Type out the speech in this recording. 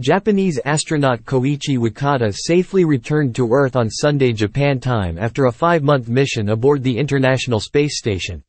Japanese astronaut Koichi Wakata safely returned to Earth on Sunday Japan time after a five-month mission aboard the International Space Station.